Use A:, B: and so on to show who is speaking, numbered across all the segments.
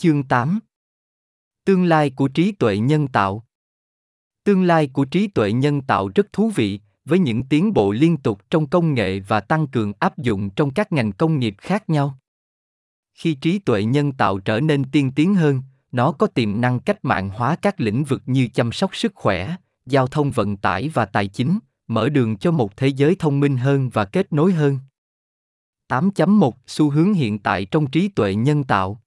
A: Chương 8 Tương lai của trí tuệ nhân tạo Tương lai của trí tuệ nhân tạo rất thú vị, với những tiến bộ liên tục trong công nghệ và tăng cường áp dụng trong các ngành công nghiệp khác nhau. Khi trí tuệ nhân tạo trở nên tiên tiến hơn, nó có tiềm năng cách mạng hóa các lĩnh vực như chăm sóc sức khỏe, giao thông vận tải và tài chính, mở đường cho một thế giới thông minh hơn và kết nối hơn. 8.1 Xu hướng hiện tại trong trí tuệ nhân tạo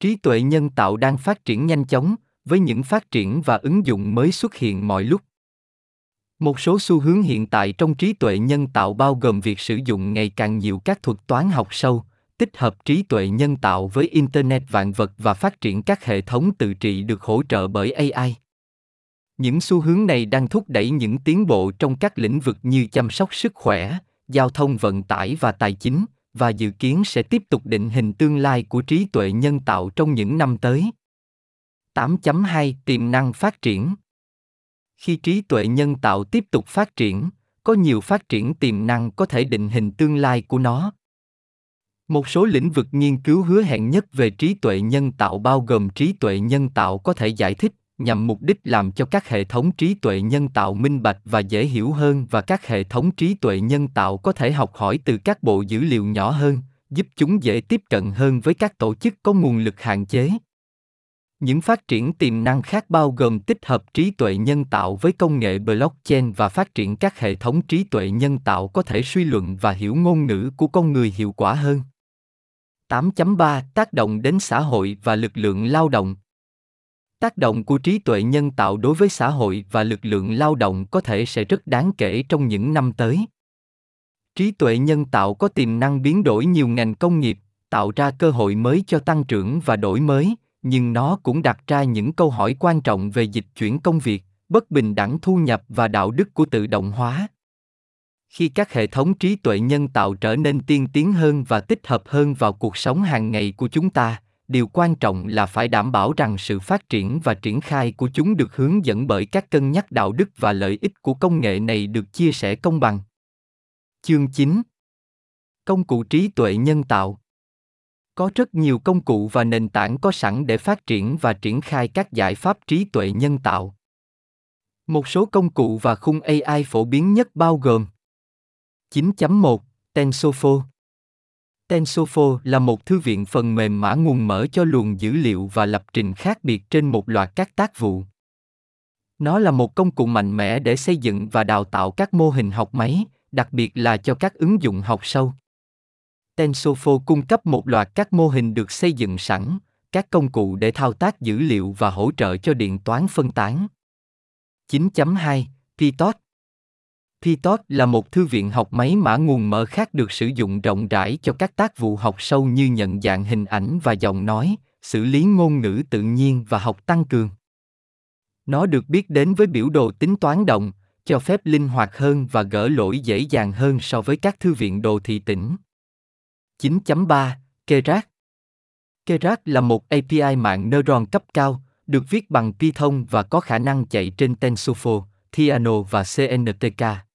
A: Trí tuệ nhân tạo đang phát triển nhanh chóng, với những phát triển và ứng dụng mới xuất hiện mọi lúc. Một số xu hướng hiện tại trong trí tuệ nhân tạo bao gồm việc sử dụng ngày càng nhiều các thuật toán học sâu, tích hợp trí tuệ nhân tạo với internet vạn vật và phát triển các hệ thống tự trị được hỗ trợ bởi AI. Những xu hướng này đang thúc đẩy những tiến bộ trong các lĩnh vực như chăm sóc sức khỏe, giao thông vận tải và tài chính, và dự kiến sẽ tiếp tục định hình tương lai của trí tuệ nhân tạo trong những năm tới. 8.2 Tiềm năng phát triển Khi trí tuệ nhân tạo tiếp tục phát triển, có nhiều phát triển tiềm năng có thể định hình tương lai của nó. Một số lĩnh vực nghiên cứu hứa hẹn nhất về trí tuệ nhân tạo bao gồm trí tuệ nhân tạo có thể giải thích, nhằm mục đích làm cho các hệ thống trí tuệ nhân tạo minh bạch và dễ hiểu hơn và các hệ thống trí tuệ nhân tạo có thể học hỏi từ các bộ dữ liệu nhỏ hơn, giúp chúng dễ tiếp cận hơn với các tổ chức có nguồn lực hạn chế những phát triển tiềm năng khác bao gồm tích hợp trí tuệ nhân tạo với công nghệ blockchain và phát triển các hệ thống trí tuệ nhân tạo có thể suy luận và hiểu ngôn ngữ của con người hiệu quả hơn. 8.3 Tác động đến xã hội và lực lượng lao động tác động của trí tuệ nhân tạo đối với xã hội và lực lượng lao động có thể sẽ rất đáng kể trong những năm tới. Trí tuệ nhân tạo có tiềm năng biến đổi nhiều ngành công nghiệp, tạo ra cơ hội mới cho tăng trưởng và đổi mới, nhưng nó cũng đặt ra những câu hỏi quan trọng về dịch chuyển công việc, bất bình đẳng thu nhập và đạo đức của tự động hóa. Khi các hệ thống trí tuệ nhân tạo trở nên tiên tiến hơn và tích hợp hơn vào cuộc sống hàng ngày của chúng ta điều quan trọng là phải đảm bảo rằng sự phát triển và triển khai của chúng được hướng dẫn bởi các cân nhắc đạo đức và lợi ích của công nghệ này được chia sẻ công bằng. Chương 9 Công cụ trí tuệ nhân tạo Có rất nhiều công cụ và nền tảng có sẵn để phát triển và triển khai các giải pháp trí tuệ nhân tạo. Một số công cụ và khung AI phổ biến nhất bao gồm 9.1 TensorFlow TensorFlow là một thư viện phần mềm mã nguồn mở cho luồng dữ liệu và lập trình khác biệt trên một loạt các tác vụ. Nó là một công cụ mạnh mẽ để xây dựng và đào tạo các mô hình học máy, đặc biệt là cho các ứng dụng học sâu. TensorFlow cung cấp một loạt các mô hình được xây dựng sẵn, các công cụ để thao tác dữ liệu và hỗ trợ cho điện toán phân tán. 9.2 Pytorch Pytorch là một thư viện học máy mã nguồn mở khác được sử dụng rộng rãi cho các tác vụ học sâu như nhận dạng hình ảnh và giọng nói, xử lý ngôn ngữ tự nhiên và học tăng cường. Nó được biết đến với biểu đồ tính toán động, cho phép linh hoạt hơn và gỡ lỗi dễ dàng hơn so với các thư viện đồ thị tỉnh. 9.3 Keras Keras là một API mạng neuron cấp cao, được viết bằng Python và có khả năng chạy trên TensorFlow, Theano và CNTK.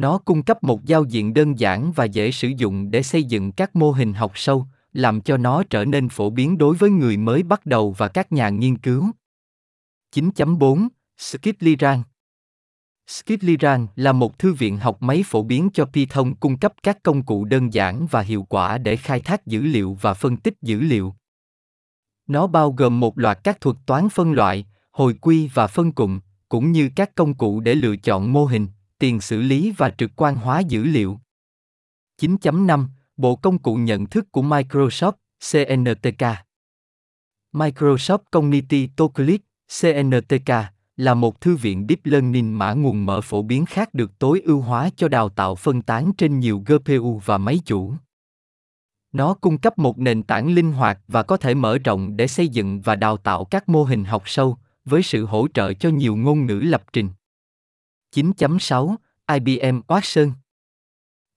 A: Nó cung cấp một giao diện đơn giản và dễ sử dụng để xây dựng các mô hình học sâu, làm cho nó trở nên phổ biến đối với người mới bắt đầu và các nhà nghiên cứu. 9.4 Skitliran Skitliran là một thư viện học máy phổ biến cho Python cung cấp các công cụ đơn giản và hiệu quả để khai thác dữ liệu và phân tích dữ liệu. Nó bao gồm một loạt các thuật toán phân loại, hồi quy và phân cụm, cũng như các công cụ để lựa chọn mô hình tiền xử lý và trực quan hóa dữ liệu. 9.5 Bộ công cụ nhận thức của Microsoft, CNTK Microsoft Cognitive Toolkit CNTK, là một thư viện Deep Learning mã nguồn mở phổ biến khác được tối ưu hóa cho đào tạo phân tán trên nhiều GPU và máy chủ. Nó cung cấp một nền tảng linh hoạt và có thể mở rộng để xây dựng và đào tạo các mô hình học sâu, với sự hỗ trợ cho nhiều ngôn ngữ lập trình. 9.6 IBM Watson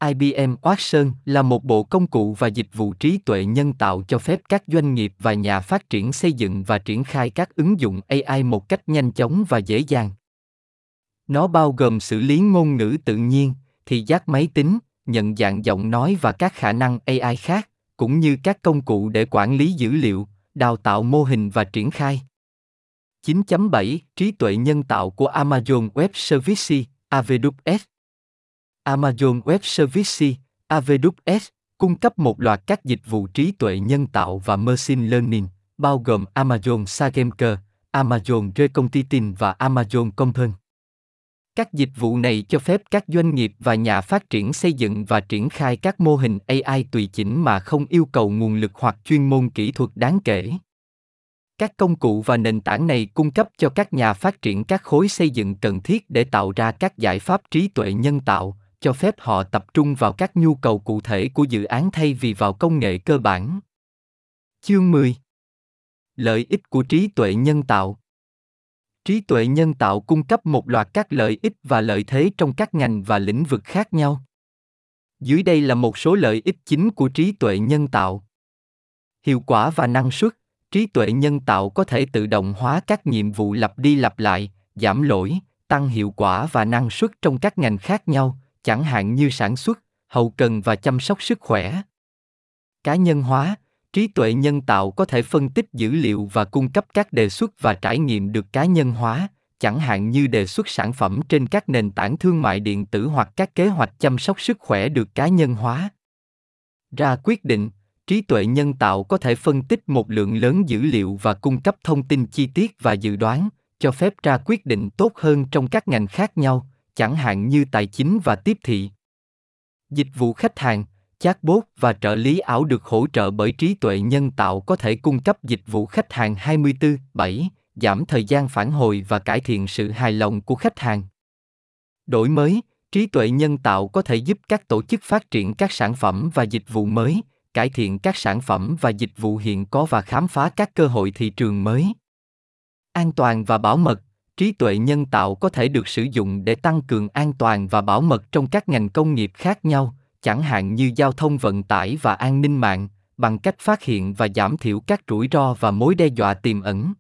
A: IBM Watson là một bộ công cụ và dịch vụ trí tuệ nhân tạo cho phép các doanh nghiệp và nhà phát triển xây dựng và triển khai các ứng dụng AI một cách nhanh chóng và dễ dàng. Nó bao gồm xử lý ngôn ngữ tự nhiên, thị giác máy tính, nhận dạng giọng nói và các khả năng AI khác, cũng như các công cụ để quản lý dữ liệu, đào tạo mô hình và triển khai. 9.7 Trí tuệ nhân tạo của Amazon Web Services, AWS Amazon Web Services, AWS, cung cấp một loạt các dịch vụ trí tuệ nhân tạo và machine learning, bao gồm Amazon SageMaker, Amazon Recomputing và Amazon Compton. Các dịch vụ này cho phép các doanh nghiệp và nhà phát triển xây dựng và triển khai các mô hình AI tùy chỉnh mà không yêu cầu nguồn lực hoặc chuyên môn kỹ thuật đáng kể. Các công cụ và nền tảng này cung cấp cho các nhà phát triển các khối xây dựng cần thiết để tạo ra các giải pháp trí tuệ nhân tạo, cho phép họ tập trung vào các nhu cầu cụ thể của dự án thay vì vào công nghệ cơ bản. Chương 10 Lợi ích của trí tuệ nhân tạo. Trí tuệ nhân tạo cung cấp một loạt các lợi ích và lợi thế trong các ngành và lĩnh vực khác nhau. Dưới đây là một số lợi ích chính của trí tuệ nhân tạo. Hiệu quả và năng suất trí tuệ nhân tạo có thể tự động hóa các nhiệm vụ lặp đi lặp lại, giảm lỗi, tăng hiệu quả và năng suất trong các ngành khác nhau, chẳng hạn như sản xuất, hậu cần và chăm sóc sức khỏe. Cá nhân hóa, trí tuệ nhân tạo có thể phân tích dữ liệu và cung cấp các đề xuất và trải nghiệm được cá nhân hóa, chẳng hạn như đề xuất sản phẩm trên các nền tảng thương mại điện tử hoặc các kế hoạch chăm sóc sức khỏe được cá nhân hóa. Ra quyết định trí tuệ nhân tạo có thể phân tích một lượng lớn dữ liệu và cung cấp thông tin chi tiết và dự đoán cho phép ra quyết định tốt hơn trong các ngành khác nhau chẳng hạn như tài chính và tiếp thị dịch vụ khách hàng Chatbot và trợ lý ảo được hỗ trợ bởi trí tuệ nhân tạo có thể cung cấp dịch vụ khách hàng 24/7, giảm thời gian phản hồi và cải thiện sự hài lòng của khách hàng. Đổi mới, trí tuệ nhân tạo có thể giúp các tổ chức phát triển các sản phẩm và dịch vụ mới, cải thiện các sản phẩm và dịch vụ hiện có và khám phá các cơ hội thị trường mới. An toàn và bảo mật, trí tuệ nhân tạo có thể được sử dụng để tăng cường an toàn và bảo mật trong các ngành công nghiệp khác nhau chẳng hạn như giao thông vận tải và an ninh mạng, bằng cách phát hiện và giảm thiểu các rủi ro và mối đe dọa tiềm ẩn.